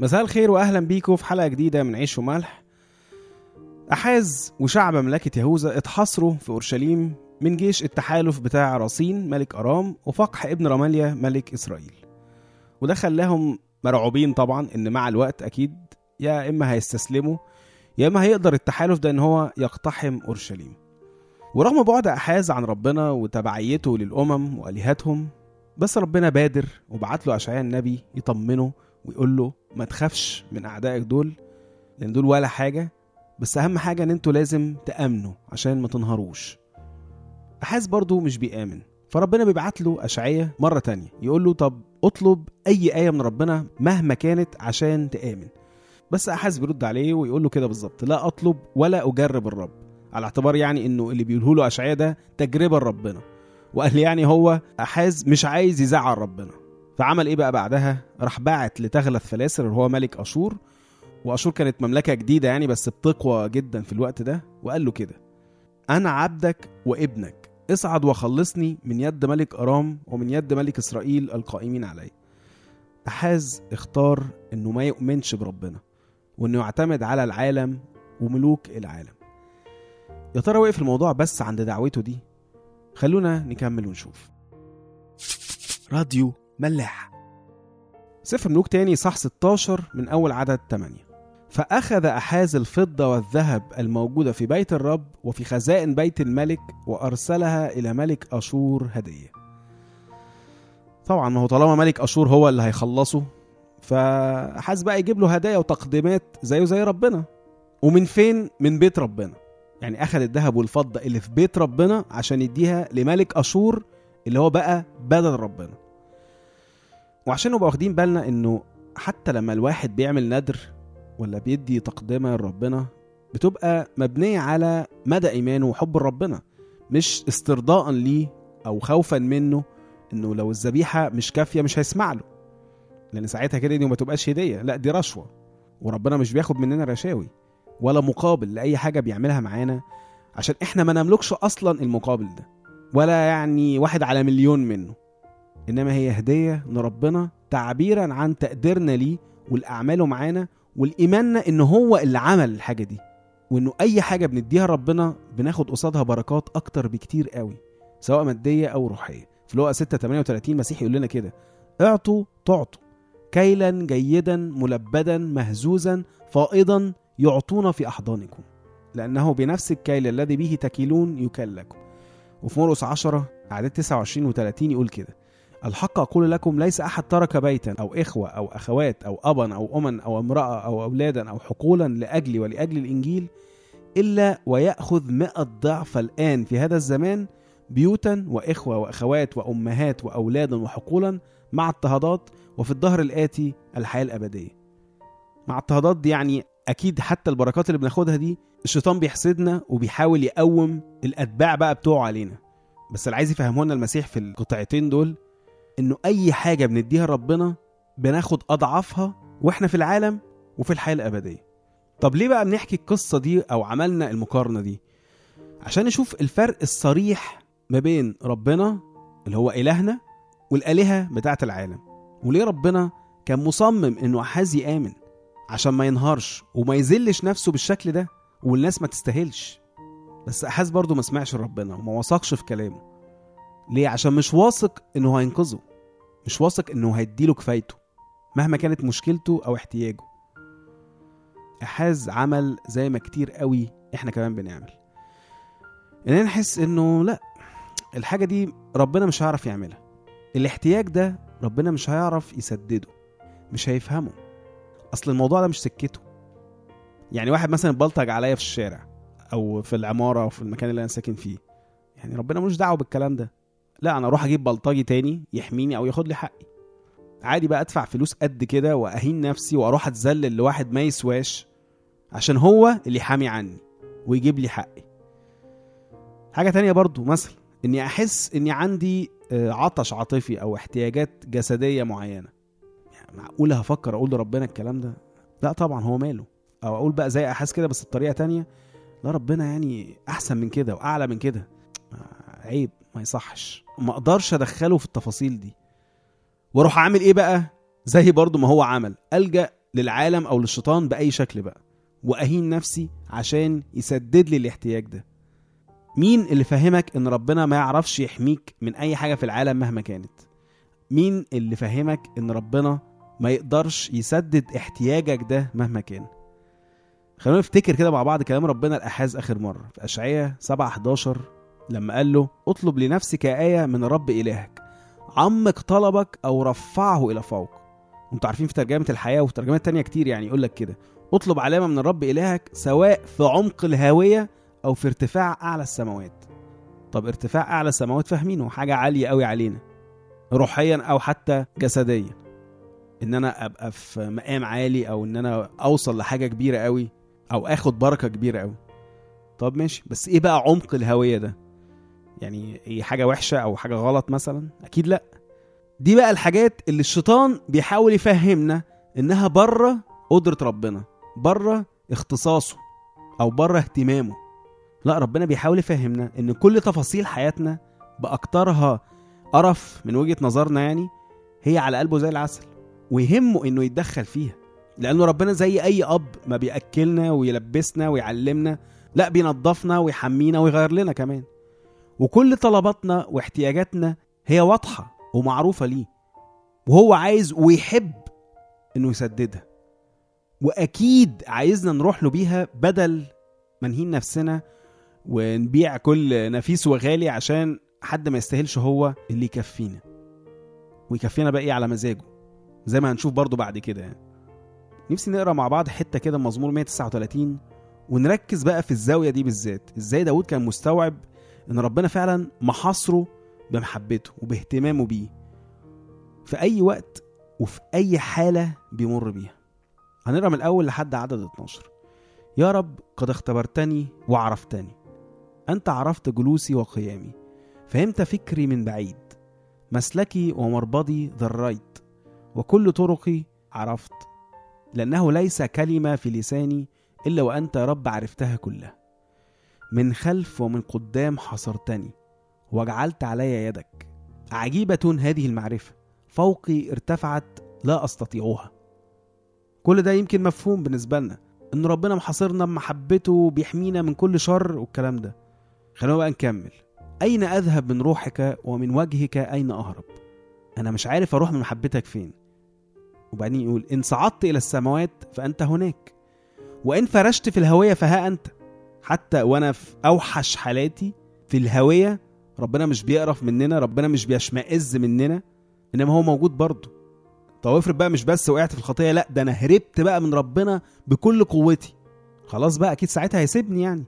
مساء الخير واهلا بيكم في حلقة جديدة من عيش وملح. أحاز وشعب مملكة يهوذا اتحاصروا في أورشليم من جيش التحالف بتاع رصين ملك أرام وفقح ابن رماليا ملك إسرائيل. وده خلاهم مرعوبين طبعا إن مع الوقت أكيد يا إما هيستسلموا يا إما هيقدر التحالف ده إن هو يقتحم أورشليم. ورغم بعد أحاز عن ربنا وتبعيته للأمم وآلهتهم بس ربنا بادر وبعت له أشعياء النبي يطمنه ويقول له ما تخافش من أعدائك دول لأن دول ولا حاجة بس أهم حاجة إن أنتوا لازم تأمنوا عشان ما تنهروش. احاز برضو مش بيآمن. فربنا بيبعت له اشعياء مرة تانية يقول له طب اطلب أي آية من ربنا مهما كانت عشان تآمن. بس احاز بيرد عليه ويقول له كده بالظبط لا أطلب ولا أجرب الرب. على اعتبار يعني إنه اللي بيقوله له اشعياء ده تجربة لربنا. وقال يعني هو احاز مش عايز يزعل ربنا. فعمل إيه بقى بعدها؟ راح باعت لتغلث فلاسر اللي هو ملك أشور. وأشور كانت مملكة جديدة يعني بس بتقوى جدا في الوقت ده. وقال له كده أنا عبدك وابنك اصعد وخلصني من يد ملك أرام ومن يد ملك إسرائيل القائمين علي. أحاز اختار إنه ما يؤمنش بربنا وإنه يعتمد على العالم وملوك العالم. يا ترى وقف الموضوع بس عند دعوته دي؟ خلونا نكمل ونشوف. راديو ملاح. سفر ملوك تاني صح 16 من أول عدد 8 فأخذ أحاز الفضة والذهب الموجودة في بيت الرب وفي خزائن بيت الملك وأرسلها إلى ملك أشور هدية. طبعا ما هو طالما ملك أشور هو اللي هيخلصه فأحاز بقى يجيب له هدايا وتقديمات زيه زي ربنا. ومن فين؟ من بيت ربنا. يعني أخذ الذهب والفضة اللي في بيت ربنا عشان يديها لملك أشور اللي هو بقى بدل ربنا. وعشان نبقى واخدين بالنا إنه حتى لما الواحد بيعمل ندر ولا بيدي تقدمة لربنا بتبقى مبنية على مدى إيمانه وحب ربنا مش استرضاء ليه أو خوفا منه إنه لو الذبيحة مش كافية مش هيسمع له. لأن ساعتها كده دي ما تبقاش هدية لا دي رشوة. وربنا مش بياخد مننا رشاوي ولا مقابل لأي حاجة بيعملها معانا عشان إحنا ما نملكش أصلا المقابل ده ولا يعني واحد على مليون منه. إنما هي هدية من ربنا تعبيرا عن تقديرنا ليه والاعماله معانا والإيماننا إن هو اللي عمل الحاجة دي. وإنه أي حاجة بنديها ربنا بناخد قصادها بركات أكتر بكتير قوي سواء مادية أو روحية. في لقا 6 38 مسيح يقول لنا كده اعطوا تعطوا. كيلا جيدا ملبدا مهزوزا فائضا يعطون في أحضانكم. لأنه بنفس الكيل الذي به تكيلون يكل لكم وفي مرقس 10 اعداد 29 و30 يقول كده الحق أقول لكم ليس أحد ترك بيتا أو إخوة أو أخوات أو أبا أو أما أو امرأة أو أولادا أو حقولا لأجلي ولأجل الإنجيل إلا ويأخذ مئة ضعف الآن في هذا الزمان بيوتا وإخوة وأخوات وأمهات وأولادا وحقولا مع اضطهادات وفي الظهر الآتي الحياة الأبدية. مع اضطهادات دي يعني أكيد حتى البركات اللي بناخدها دي الشيطان بيحسدنا وبيحاول يقوم الأتباع بقى بتوعه علينا. بس اللي عايز يفهمه لنا المسيح في القطعتين دول إنه أي حاجة بنديها ربنا بناخد أضعافها وإحنا في العالم وفي الحياة الأبدية. طب ليه بقى بنحكي القصة دي أو عملنا المقارنة دي؟ عشان نشوف الفرق الصريح ما بين ربنا اللي هو إلهنا والآلهة بتاعة العالم. وليه ربنا كان مصمم إنه أحاز يآمن عشان ما ينهارش وما يذلش نفسه بالشكل ده والناس ما تستاهلش؟ بس أحاز برضه ما سمعش ربنا وما وثقش في كلامه. ليه؟ عشان مش واثق إنه هينقذه. مش واثق إنه هيديله كفايته مهما كانت مشكلته أو احتياجه. أحاز عمل زي ما كتير قوي إحنا كمان بنعمل. اننا نحس إنه لأ الحاجة دي ربنا مش هيعرف يعملها. الاحتياج ده ربنا مش هيعرف يسدده مش هيفهمه. أصل الموضوع ده مش سكته. يعني واحد مثلا بلطج عليا في الشارع أو في العمارة أو في المكان اللي أنا ساكن فيه يعني ربنا ملوش دعوة بالكلام ده. لا أنا أروح أجيب بلطجي تاني يحميني أو ياخد لي حقي. عادي بقى أدفع فلوس قد كده وأهين نفسي وأروح أتذلل لواحد ما يسواش عشان هو اللي حامي عني ويجيب لي حقي. حاجة تانية برضو مثلا إني أحس إني عندي آه، عطش عاطفي أو احتياجات جسدية معينة. يعني معقول هفكر أقول لربنا الكلام ده؟ لا طبعا هو ماله. أو أقول بقى زي احس كده بس بطريقة تانية لا ربنا يعني أحسن من كده وأعلى من كده. آه، عيب. ما يصحش. ما أقدرش ادخله في التفاصيل دي. وأروح اعمل إيه بقى؟ زي برضو ما هو عمل. ألجأ للعالم أو للشيطان بأي شكل بقى. وأهين نفسي عشان يسدد لي الاحتياج ده. مين اللي فهمك إن ربنا ما يعرفش يحميك من أي حاجة في العالم مهما كانت؟ مين اللي فهمك إن ربنا ما يقدرش يسدد احتياجك ده مهما كان؟ خلونا نفتكر كده مع بعض كلام ربنا الأحاز آخر مرة. في أشعية 7 11 لما قال له اطلب لنفسك آية من الرب إلهك. عمق طلبك أو رفعه إلى فوق. وأنتوا عارفين في ترجمة الحياة وفي ترجمات تانية كتير يعني يقول لك كده. اطلب علامة من الرب إلهك سواء في عمق الهاوية أو في ارتفاع أعلى السماوات. طب ارتفاع أعلى السماوات فاهمينه حاجة عالية قوي علينا روحيا أو حتى جسديا. إن أنا أبقى في مقام عالي أو إن أنا أوصل لحاجة كبيرة قوي أو آخد بركة كبيرة قوي طب ماشي بس إيه بقى عمق الهوية ده؟ يعني إيه حاجة وحشة أو حاجة غلط مثلا؟ أكيد لأ. دي بقى الحاجات اللي الشيطان بيحاول يفهمنا إنها برة قدرة ربنا برة اختصاصه أو برة اهتمامه. لأ ربنا بيحاول يفهمنا إن كل تفاصيل حياتنا بأكترها قرف من وجهة نظرنا يعني هي على قلبه زي العسل ويهمه إنه يتدخل فيها. لأنه ربنا زي أي أب ما بيأكلنا ويلبسنا ويعلمنا لأ بينظفنا ويحمينا ويغير لنا كمان. وكل طلباتنا واحتياجاتنا هي واضحة ومعروفة ليه. وهو عايز ويحب إنه يسددها. وأكيد عايزنا نروح له بيها بدل ما نهين نفسنا ونبيع كل نفيس وغالي عشان حد ما يستاهلش هو اللي يكفينا. ويكفينا بقى إيه على مزاجه؟ زي ما هنشوف برضو بعد كده يعني. نفسي نقرأ مع بعض حتة كده مزمور 139 ونركز بقى في الزاوية دي بالذات. إزاي داود كان مستوعب إن ربنا فعلا محاصره بمحبته وباهتمامه بيه. في أي وقت وفي أي حالة بيمر بيها. هنقرأ من الأول لحد عدد 12 يا رب قد اختبرتني وعرفتني. أنت عرفت جلوسي وقيامي. فهمت فكري من بعيد. مسلكي ومربضي ذريت وكل طرقي عرفت. لأنه ليس كلمة في لساني إلا وأنت يا رب عرفتها كلها. من خلف ومن قدام حصرتني وجعلت علي يدك. عجيبة هذه المعرفة. فوقي ارتفعت لا أستطيعها. كل ده يمكن مفهوم بالنسبة لنا إن ربنا محاصرنا بمحبته وبيحمينا من كل شر والكلام ده. خلينا بقى نكمل. أين أذهب من روحك ومن وجهك أين أهرب؟ أنا مش عارف أروح من محبتك فين. وبعدين يقول إن صعدت إلى السماوات فأنت هناك وإن فرشت في الهوية فها أنت. حتى وأنا في أوحش حالاتي في الهوية ربنا مش بيقرف مننا ربنا مش بيشمئز مننا إنما هو موجود برضه. طب افرض بقى مش بس وقعت في الخطية لأ ده أنا هربت بقى من ربنا بكل قوتي. خلاص بقى أكيد ساعتها هيسيبني يعني.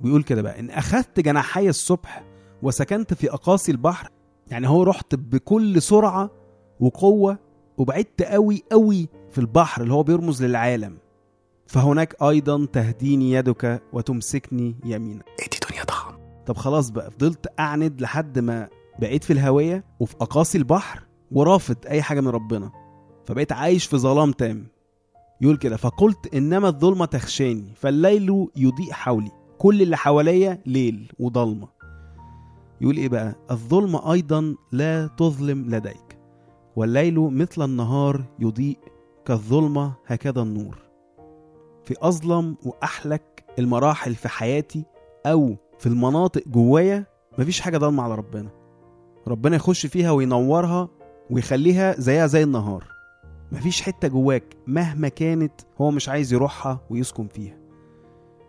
بيقول كده بقى إن أخذت جناحي الصبح وسكنت في أقاصي البحر يعني هو رحت بكل سرعة وقوة وبعدت قوي قوي في البحر اللي هو بيرمز للعالم. فهناك أيضا تهديني يدك وتمسكني يمينك. ادي دنيا طعم طب خلاص بقى فضلت أعند لحد ما بقيت في الهوية وفي أقاصي البحر ورافض أي حاجة من ربنا. فبقيت عايش في ظلام تام. يقول كده فقلت إنما الظلمة تخشاني فالليل يضيء حولي. كل اللي حواليا ليل وضلمة يقول إيه بقى؟ الظلمة أيضا لا تظلم لديك والليل مثل النهار يضيء كالظلمة هكذا النور. في أظلم وأحلك المراحل في حياتي أو في المناطق جوايا مفيش حاجة ضلمة على ربنا. ربنا يخش فيها وينورها ويخليها زيها زي النهار. مفيش حتة جواك مهما كانت هو مش عايز يروحها ويسكن فيها.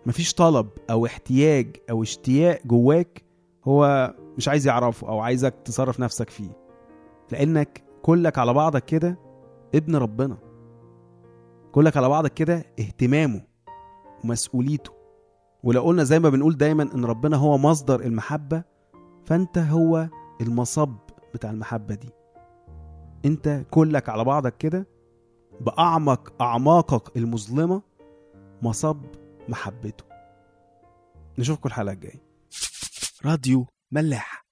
مفيش طلب أو احتياج أو اشتياق جواك هو مش عايز يعرفه أو عايزك تصرف نفسك فيه. لأنك كلك على بعضك كده ابن ربنا. كلك على بعضك كده اهتمامه ومسؤوليته. ولو قلنا زي ما بنقول دايما إن ربنا هو مصدر المحبة فأنت هو المصب بتاع المحبة دي. أنت كلك على بعضك كده بأعمق أعماقك المظلمة مصب محبته. نشوفكم الحلقة الجاية. راديو ملاح.